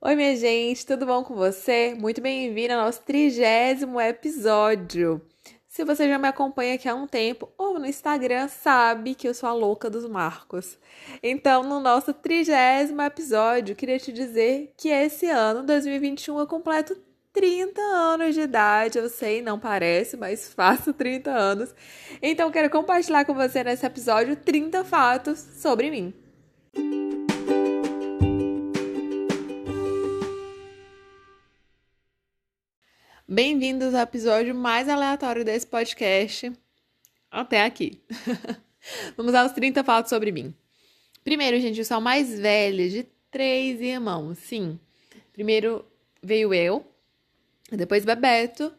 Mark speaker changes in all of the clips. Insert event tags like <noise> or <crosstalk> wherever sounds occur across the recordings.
Speaker 1: Oi, minha gente, tudo bom com você? Muito bem-vindo ao nosso trigésimo episódio. Se você já me acompanha aqui há um tempo ou no Instagram, sabe que eu sou a louca dos Marcos. Então, no nosso trigésimo episódio, queria te dizer que esse ano, 2021, eu completo 30 anos de idade. Eu sei, não parece, mas faço 30 anos. Então, quero compartilhar com você nesse episódio 30 fatos sobre mim. Bem-vindos ao episódio mais aleatório desse podcast até aqui. <laughs> Vamos aos 30 fatos sobre mim. Primeiro, gente, eu sou a mais velha de três irmãos. Sim. Primeiro veio eu, depois Bebeto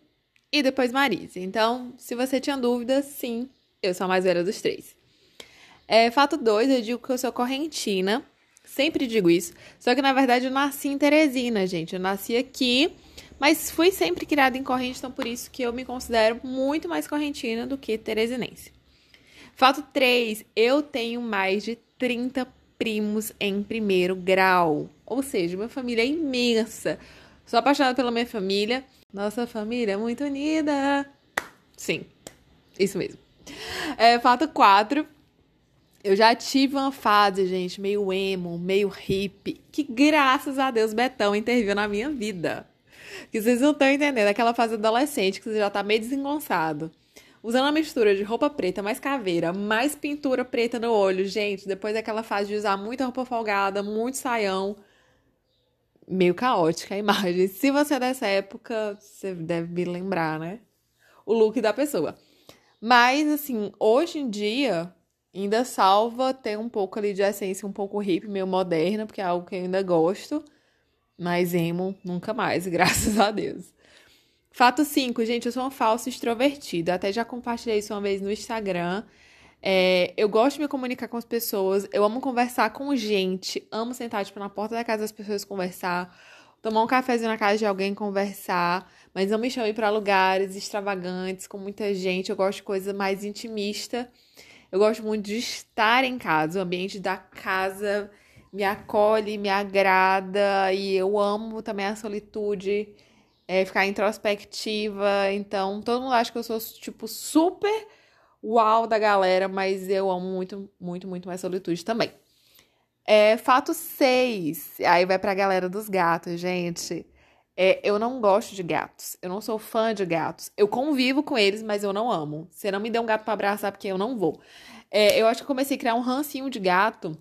Speaker 1: e depois Marise. Então, se você tinha dúvida, sim, eu sou a mais velha dos três. É, fato 2, eu digo que eu sou correntina. Sempre digo isso. Só que, na verdade, eu nasci em Teresina, gente. Eu nasci aqui mas fui sempre criada em corrente, então por isso que eu me considero muito mais correntina do que teresinense. Fato 3, eu tenho mais de 30 primos em primeiro grau. Ou seja, minha família é imensa. Sou apaixonada pela minha família. Nossa família é muito unida. Sim, isso mesmo. É, fato 4. Eu já tive uma fase, gente, meio emo, meio hippie, que graças a Deus Betão interviu na minha vida. Que vocês não estão entendendo. Aquela fase adolescente que você já tá meio desengonçado. Usando a mistura de roupa preta, mais caveira, mais pintura preta no olho. Gente, depois daquela fase de usar muita roupa folgada, muito saião. Meio caótica a imagem. Se você é dessa época, você deve me lembrar, né? O look da pessoa. Mas, assim, hoje em dia, ainda salva ter um pouco ali de essência um pouco hippie, meio moderna, porque é algo que eu ainda gosto. Mas emo, nunca mais, <laughs> graças a Deus. Fato 5, gente, eu sou uma falsa extrovertida. Até já compartilhei isso uma vez no Instagram. É, eu gosto de me comunicar com as pessoas, eu amo conversar com gente, amo sentar tipo, na porta da casa das pessoas conversar, tomar um cafezinho na casa de alguém conversar, mas não me chame para lugares extravagantes, com muita gente. Eu gosto de coisa mais intimista. Eu gosto muito de estar em casa, o ambiente da casa me acolhe, me agrada e eu amo também a solitude, é, ficar introspectiva. Então, todo mundo acha que eu sou, tipo, super uau da galera, mas eu amo muito, muito, muito mais solitude também. É, fato 6. Aí vai pra galera dos gatos, gente. É, eu não gosto de gatos. Eu não sou fã de gatos. Eu convivo com eles, mas eu não amo. Você não me dê um gato para abraçar, porque eu não vou. É, eu acho que comecei a criar um rancinho de gato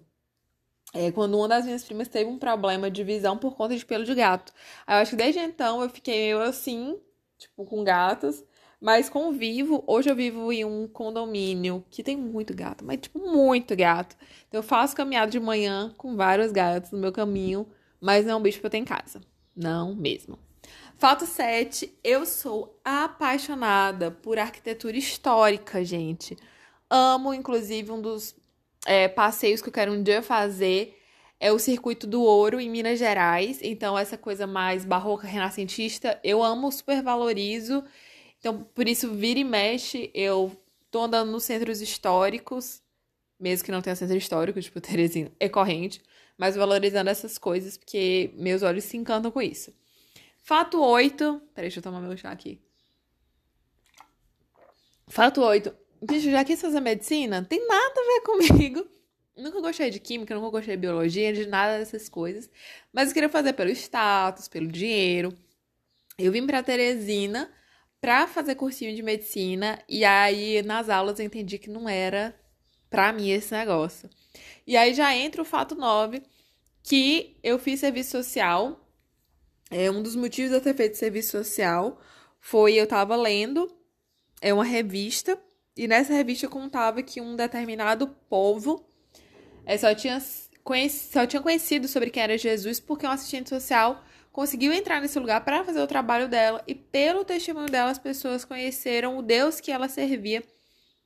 Speaker 1: é, quando uma das minhas primas teve um problema de visão por conta de pelo de gato. Aí eu acho que desde então eu fiquei meio assim, tipo, com gatos. Mas convivo, hoje eu vivo em um condomínio que tem muito gato, mas tipo, muito gato. Então eu faço caminhada de manhã com vários gatos no meu caminho, mas não é um bicho pra eu ter em casa. Não mesmo. Fato 7, eu sou apaixonada por arquitetura histórica, gente. Amo, inclusive, um dos é, passeios que eu quero um dia fazer é o Circuito do Ouro em Minas Gerais. Então, essa coisa mais barroca, renascentista, eu amo, super valorizo. Então, por isso, vira e mexe, eu tô andando nos centros históricos, mesmo que não tenha centro histórico, tipo <laughs> Teresina, é corrente, mas valorizando essas coisas, porque meus olhos se encantam com isso. Fato 8. Peraí, deixa eu tomar meu chá aqui. Fato 8. Bicho, já quis fazer medicina? Tem nada a ver <laughs> comigo. Nunca gostei de química, nunca gostei de biologia, de nada dessas coisas. Mas eu queria fazer pelo status, pelo dinheiro. Eu vim pra Teresina pra fazer cursinho de medicina. E aí, nas aulas, eu entendi que não era pra mim esse negócio. E aí já entra o fato 9, que eu fiz serviço social. É, um dos motivos de eu ter feito serviço social foi eu tava lendo é uma revista e nessa revista contava que um determinado povo é, só, tinha só tinha conhecido sobre quem era Jesus porque um assistente social conseguiu entrar nesse lugar para fazer o trabalho dela e pelo testemunho dela as pessoas conheceram o Deus que ela servia,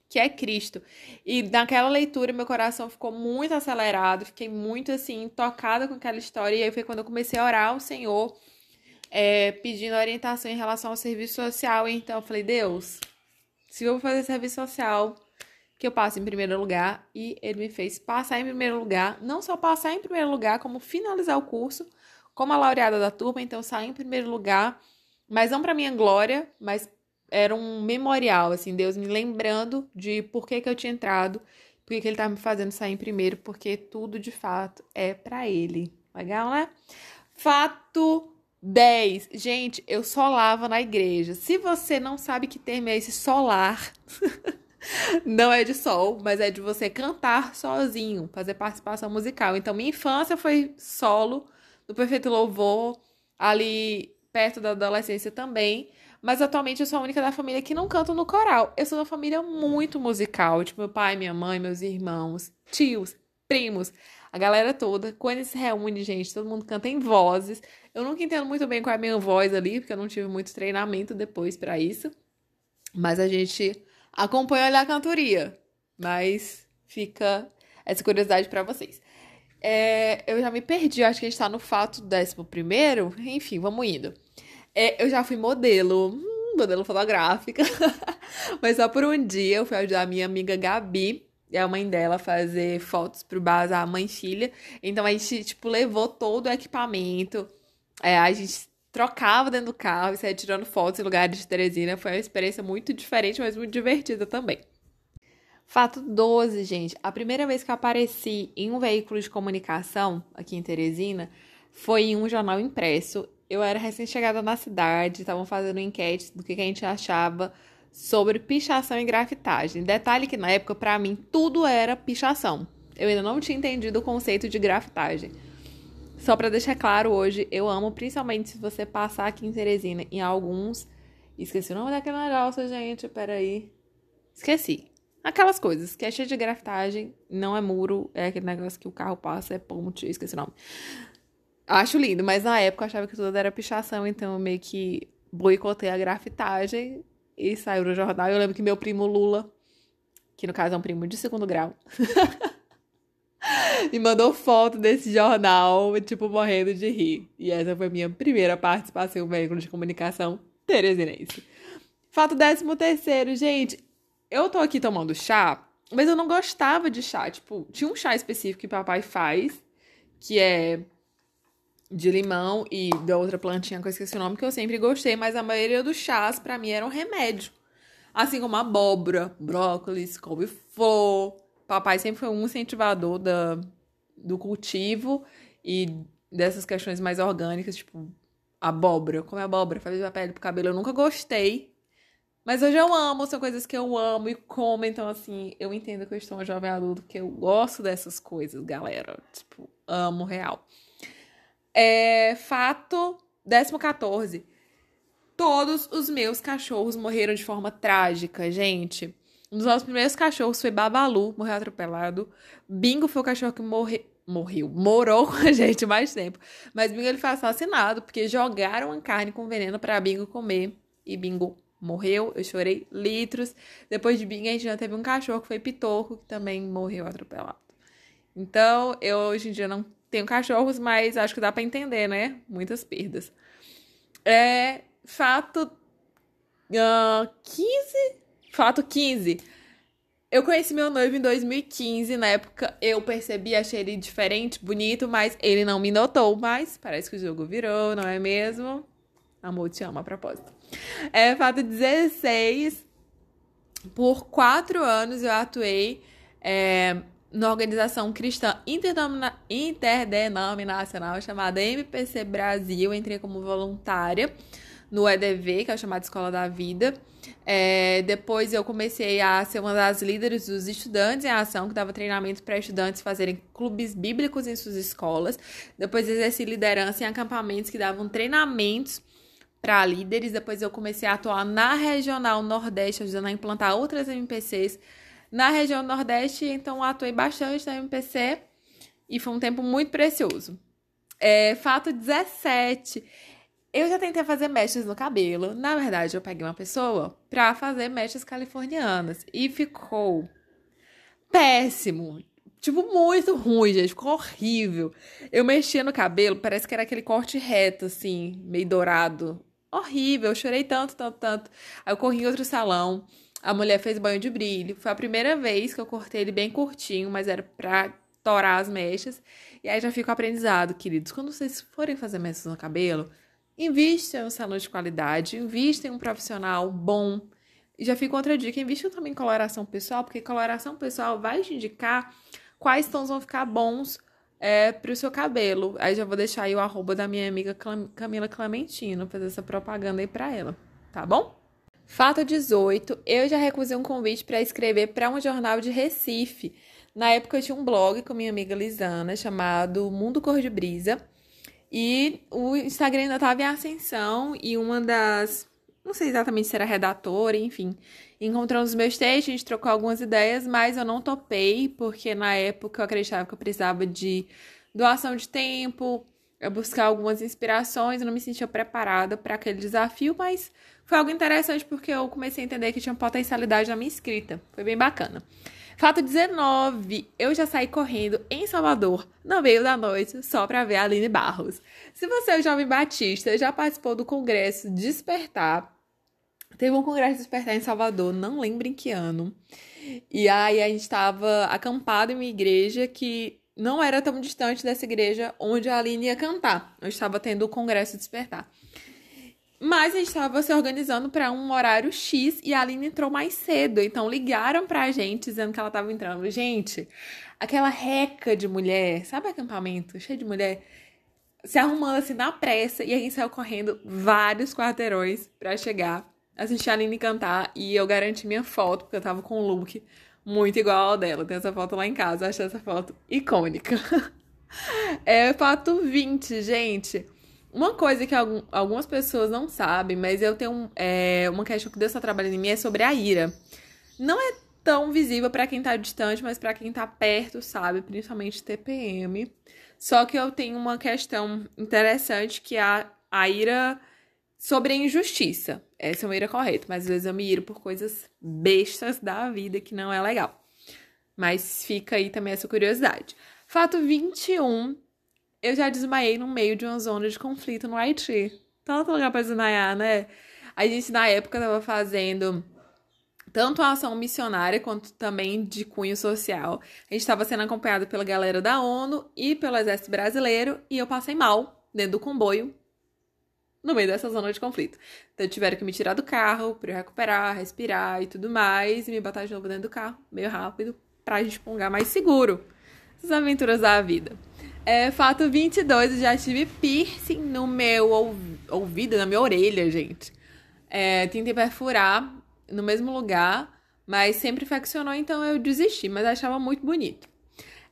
Speaker 1: que é Cristo. E naquela leitura meu coração ficou muito acelerado, fiquei muito assim tocada com aquela história e aí foi quando eu comecei a orar ao Senhor, é, pedindo orientação em relação ao serviço social. E então eu falei, Deus, se eu vou fazer serviço social, que eu passe em primeiro lugar. E ele me fez passar em primeiro lugar. Não só passar em primeiro lugar, como finalizar o curso como a laureada da turma, então eu saí em primeiro lugar, mas não para minha glória, mas era um memorial, assim, Deus me lembrando de por que, que eu tinha entrado, por que, que ele estava me fazendo sair em primeiro, porque tudo de fato é para ele. Legal, né? Fato 10. Gente, eu solava na igreja. Se você não sabe que termo é esse solar, <laughs> não é de sol, mas é de você cantar sozinho, fazer participação musical. Então, minha infância foi solo, do Perfeito Louvor, ali perto da adolescência também. Mas atualmente eu sou a única da família que não canto no coral. Eu sou uma família muito musical. Tipo, meu pai, minha mãe, meus irmãos, tios, primos, a galera toda. Quando se reúne, gente, todo mundo canta em vozes. Eu nunca entendo muito bem qual é a minha voz ali, porque eu não tive muito treinamento depois para isso. Mas a gente acompanha olhar a cantoria. Mas fica essa curiosidade para vocês. É, eu já me perdi, acho que a gente tá no fato décimo primeiro. Enfim, vamos indo. É, eu já fui modelo, hum, modelo fotográfica. <laughs> Mas só por um dia eu fui ajudar a minha amiga Gabi e a mãe dela fazer fotos pro bazar mãe e filha. Então a gente, tipo, levou todo o equipamento. É, a gente trocava dentro do carro e saía tirando fotos em lugares de Teresina. Foi uma experiência muito diferente, mas muito divertida também. Fato 12, gente. A primeira vez que eu apareci em um veículo de comunicação aqui em Teresina foi em um jornal impresso. Eu era recém-chegada na cidade, estavam fazendo enquete do que, que a gente achava sobre pichação e grafitagem. Detalhe que na época, para mim, tudo era pichação. Eu ainda não tinha entendido o conceito de grafitagem. Só para deixar claro hoje, eu amo, principalmente se você passar aqui em Teresina, em alguns. Esqueci o nome daquele negócio, gente. Peraí. Esqueci. Aquelas coisas que é cheio de grafitagem, não é muro, é aquele negócio que o carro passa, é ponte, esqueci o nome. Acho lindo, mas na época eu achava que tudo era pichação, então eu meio que boicotei a grafitagem e saiu no jornal. Eu lembro que meu primo Lula, que no caso é um primo de segundo grau, <laughs> me mandou foto desse jornal, tipo, morrendo de rir. E essa foi minha primeira participação em um veículo de comunicação teresinense. Fato décimo terceiro, gente, eu tô aqui tomando chá, mas eu não gostava de chá. Tipo, tinha um chá específico que papai faz, que é de limão e da outra plantinha que eu esqueci o nome, que eu sempre gostei, mas a maioria dos chás para mim eram remédio. Assim como abóbora, brócolis, couve-flor. Papai sempre foi um incentivador da, do cultivo e dessas questões mais orgânicas, tipo abóbora. Come abóbora, faz a pele pro cabelo. Eu nunca gostei. Mas hoje eu amo, são coisas que eu amo e como. Então, assim, eu entendo que eu estou um jovem adulto, que eu gosto dessas coisas, galera. Tipo, amo real. É, fato 14. Todos os meus cachorros morreram de forma trágica, gente. Um dos nossos primeiros cachorros foi Babalu, morreu atropelado. Bingo foi o cachorro que morre... morreu, morou com a <laughs> gente mais tempo. Mas Bingo ele foi assassinado porque jogaram a carne com veneno para Bingo comer e Bingo morreu. Eu chorei litros. Depois de Bingo a gente já teve um cachorro que foi Pitoco que também morreu atropelado. Então, eu hoje em dia não tenho cachorros, mas acho que dá para entender, né? Muitas perdas. É, fato uh, 15? Fato 15. Eu conheci meu noivo em 2015. Na época eu percebi, achei ele diferente, bonito, mas ele não me notou. Mas parece que o jogo virou, não é mesmo? Amor, te amo a propósito. É, fato 16. Por quatro anos eu atuei é, na organização cristã interdenominacional chamada MPC Brasil. Entrei como voluntária no EDV, que é o chamado Escola da Vida. É, depois eu comecei a ser uma das líderes dos estudantes em ação, que dava treinamento para estudantes fazerem clubes bíblicos em suas escolas. Depois exerci liderança em acampamentos que davam treinamentos para líderes. Depois eu comecei a atuar na Regional Nordeste, ajudando a implantar outras MPCs na região Nordeste, então atuei bastante na MPC e foi um tempo muito precioso. É, fato 17. Eu já tentei fazer mechas no cabelo. Na verdade, eu peguei uma pessoa pra fazer mechas californianas e ficou péssimo. Tipo, muito ruim, gente. Ficou horrível. Eu mexia no cabelo, parece que era aquele corte reto, assim, meio dourado. Horrível. Eu chorei tanto, tanto, tanto. Aí eu corri em outro salão. A mulher fez banho de brilho. Foi a primeira vez que eu cortei ele bem curtinho, mas era pra torar as mechas. E aí já fica o aprendizado, queridos. Quando vocês forem fazer mechas no cabelo, invista em um salão de qualidade, invista em um profissional bom. Já fica outra dica, invista também em coloração pessoal, porque coloração pessoal vai te indicar quais tons vão ficar bons é, pro seu cabelo. Aí já vou deixar aí o arroba da minha amiga Camila Clementino, fazer essa propaganda aí pra ela, tá bom? Fato 18, eu já recusei um convite para escrever para um jornal de Recife. Na época eu tinha um blog com minha amiga Lisana chamado Mundo Cor de Brisa. E o Instagram ainda estava em ascensão e uma das, não sei exatamente se era redatora, enfim, encontrou os meus textos, a gente trocou algumas ideias, mas eu não topei, porque na época eu acreditava que eu precisava de doação de tempo, buscar algumas inspirações, eu não me sentia preparada para aquele desafio, mas foi algo interessante porque eu comecei a entender que tinha potencialidade na minha escrita. Foi bem bacana. Fato 19. Eu já saí correndo em Salvador, no meio da noite, só para ver a Aline Barros. Se você é o jovem batista, já participou do congresso Despertar. Teve um congresso Despertar em Salvador, não lembro em que ano. E aí a gente estava acampado em uma igreja que não era tão distante dessa igreja onde a Aline ia cantar. Eu estava tendo o congresso despertar. Mas a gente estava se organizando para um horário X e a Aline entrou mais cedo. Então ligaram para a gente dizendo que ela estava entrando. Gente, aquela reca de mulher, sabe acampamento cheio de mulher? Se arrumando assim na pressa e a gente saiu correndo vários quarteirões para chegar, assistir a Aline cantar e eu garanti minha foto, porque eu tava com um look muito igual ao dela. Tem essa foto lá em casa, achei essa foto icônica. <laughs> é fato 20, gente. Uma coisa que algumas pessoas não sabem, mas eu tenho é, uma questão que Deus está trabalhando em mim é sobre a ira. Não é tão visível para quem tá distante, mas para quem tá perto, sabe? Principalmente TPM. Só que eu tenho uma questão interessante que é a, a ira sobre a injustiça. Essa é uma ira correta, mas às vezes eu me iro por coisas bestas da vida que não é legal. Mas fica aí também essa curiosidade. Fato 21. Eu já desmaiei no meio de uma zona de conflito no Haiti. Tanto lugar pra desmaiar, né? A gente, na época, tava fazendo tanto a ação missionária quanto também de cunho social. A gente estava sendo acompanhado pela galera da ONU e pelo Exército Brasileiro e eu passei mal dentro do comboio no meio dessa zona de conflito. Então tiveram que me tirar do carro para eu recuperar, respirar e tudo mais, e me botar de novo dentro do carro, meio rápido, pra gente lugar mais seguro. Essas aventuras da vida. É, fato 22, eu já tive piercing no meu ouvido, na minha orelha, gente. É, tentei perfurar no mesmo lugar, mas sempre infeccionou, então eu desisti, mas achava muito bonito.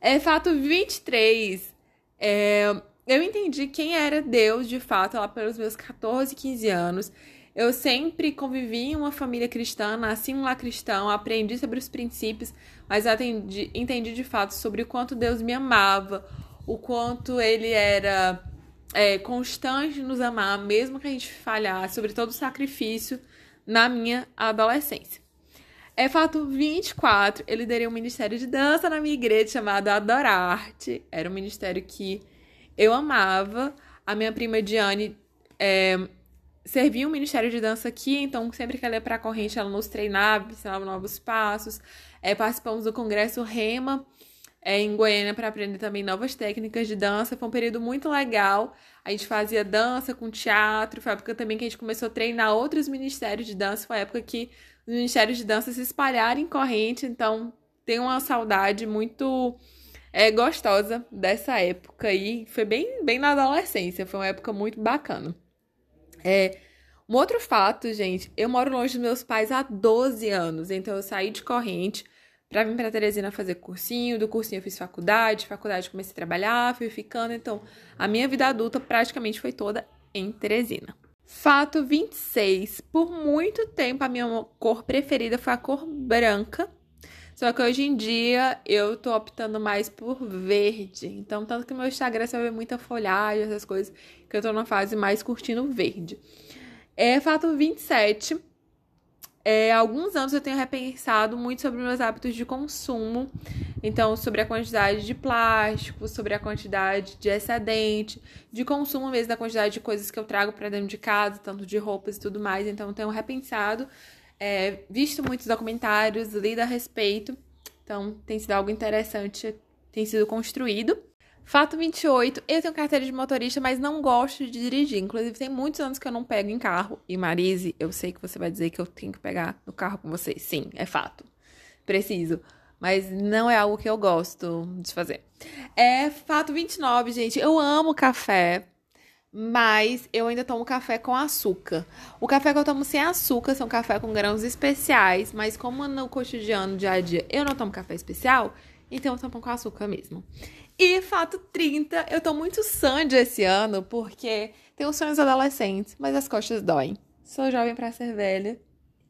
Speaker 1: É, fato 23, é, eu entendi quem era Deus de fato lá pelos meus 14, 15 anos. Eu sempre convivi em uma família cristã, nasci um lá cristão, aprendi sobre os princípios, mas atendi, entendi de fato sobre o quanto Deus me amava, o quanto Ele era é, constante nos amar, mesmo que a gente falhasse, sobre todo o sacrifício na minha adolescência. É fato 24, eu liderei um ministério de dança na minha igreja chamado Adorarte. Era um ministério que eu amava. A minha prima Diane é, servia um ministério de dança aqui, então sempre que ela ia pra corrente, ela nos treinava, ensinava novos passos. É, participamos do Congresso Rema é, em Goiânia para aprender também novas técnicas de dança. Foi um período muito legal. A gente fazia dança com teatro. Foi a época também que a gente começou a treinar outros ministérios de dança. Foi a época que os ministérios de dança se espalharam em corrente. Então, tem uma saudade muito é, gostosa dessa época aí. Foi bem, bem na adolescência, foi uma época muito bacana. É, um outro fato, gente, eu moro longe dos meus pais há 12 anos, então eu saí de corrente para vir para Teresina fazer cursinho, do cursinho eu fiz faculdade, faculdade comecei a trabalhar, fui ficando, então a minha vida adulta praticamente foi toda em Teresina. Fato 26. Por muito tempo a minha cor preferida foi a cor branca. Só que hoje em dia eu tô optando mais por verde. Então, tanto que meu Instagram você vai ver muita folhagem, essas coisas, que eu tô na fase mais curtindo verde. É fato 27. É, há alguns anos eu tenho repensado muito sobre meus hábitos de consumo. Então, sobre a quantidade de plástico, sobre a quantidade de excedente, de consumo mesmo, da quantidade de coisas que eu trago para dentro de casa, tanto de roupas e tudo mais. Então, eu tenho repensado é, visto muitos documentários, lido a respeito. Então, tem sido algo interessante tem sido construído. Fato 28, eu tenho carteira de motorista, mas não gosto de dirigir. Inclusive, tem muitos anos que eu não pego em carro. E Marise, eu sei que você vai dizer que eu tenho que pegar no carro com você. Sim, é fato. Preciso. Mas não é algo que eu gosto de fazer. É fato 29, gente. Eu amo café mas eu ainda tomo café com açúcar. O café que eu tomo sem açúcar são café com grãos especiais, mas como no cotidiano, dia a dia, eu não tomo café especial, então eu tomo com açúcar mesmo. E fato 30, eu tô muito Sandy esse ano porque tenho sonhos adolescentes, mas as costas doem. Sou jovem para ser velha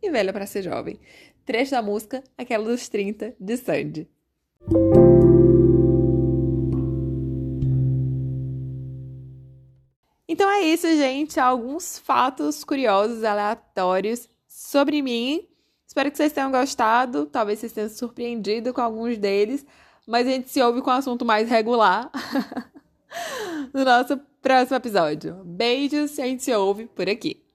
Speaker 1: e velha para ser jovem. Trecho da música, aquela dos 30 de Sandy. Então é isso, gente. Alguns fatos curiosos, aleatórios sobre mim. Espero que vocês tenham gostado. Talvez vocês tenham surpreendido com alguns deles. Mas a gente se ouve com um assunto mais regular <laughs> no nosso próximo episódio. Beijos e a gente se ouve por aqui.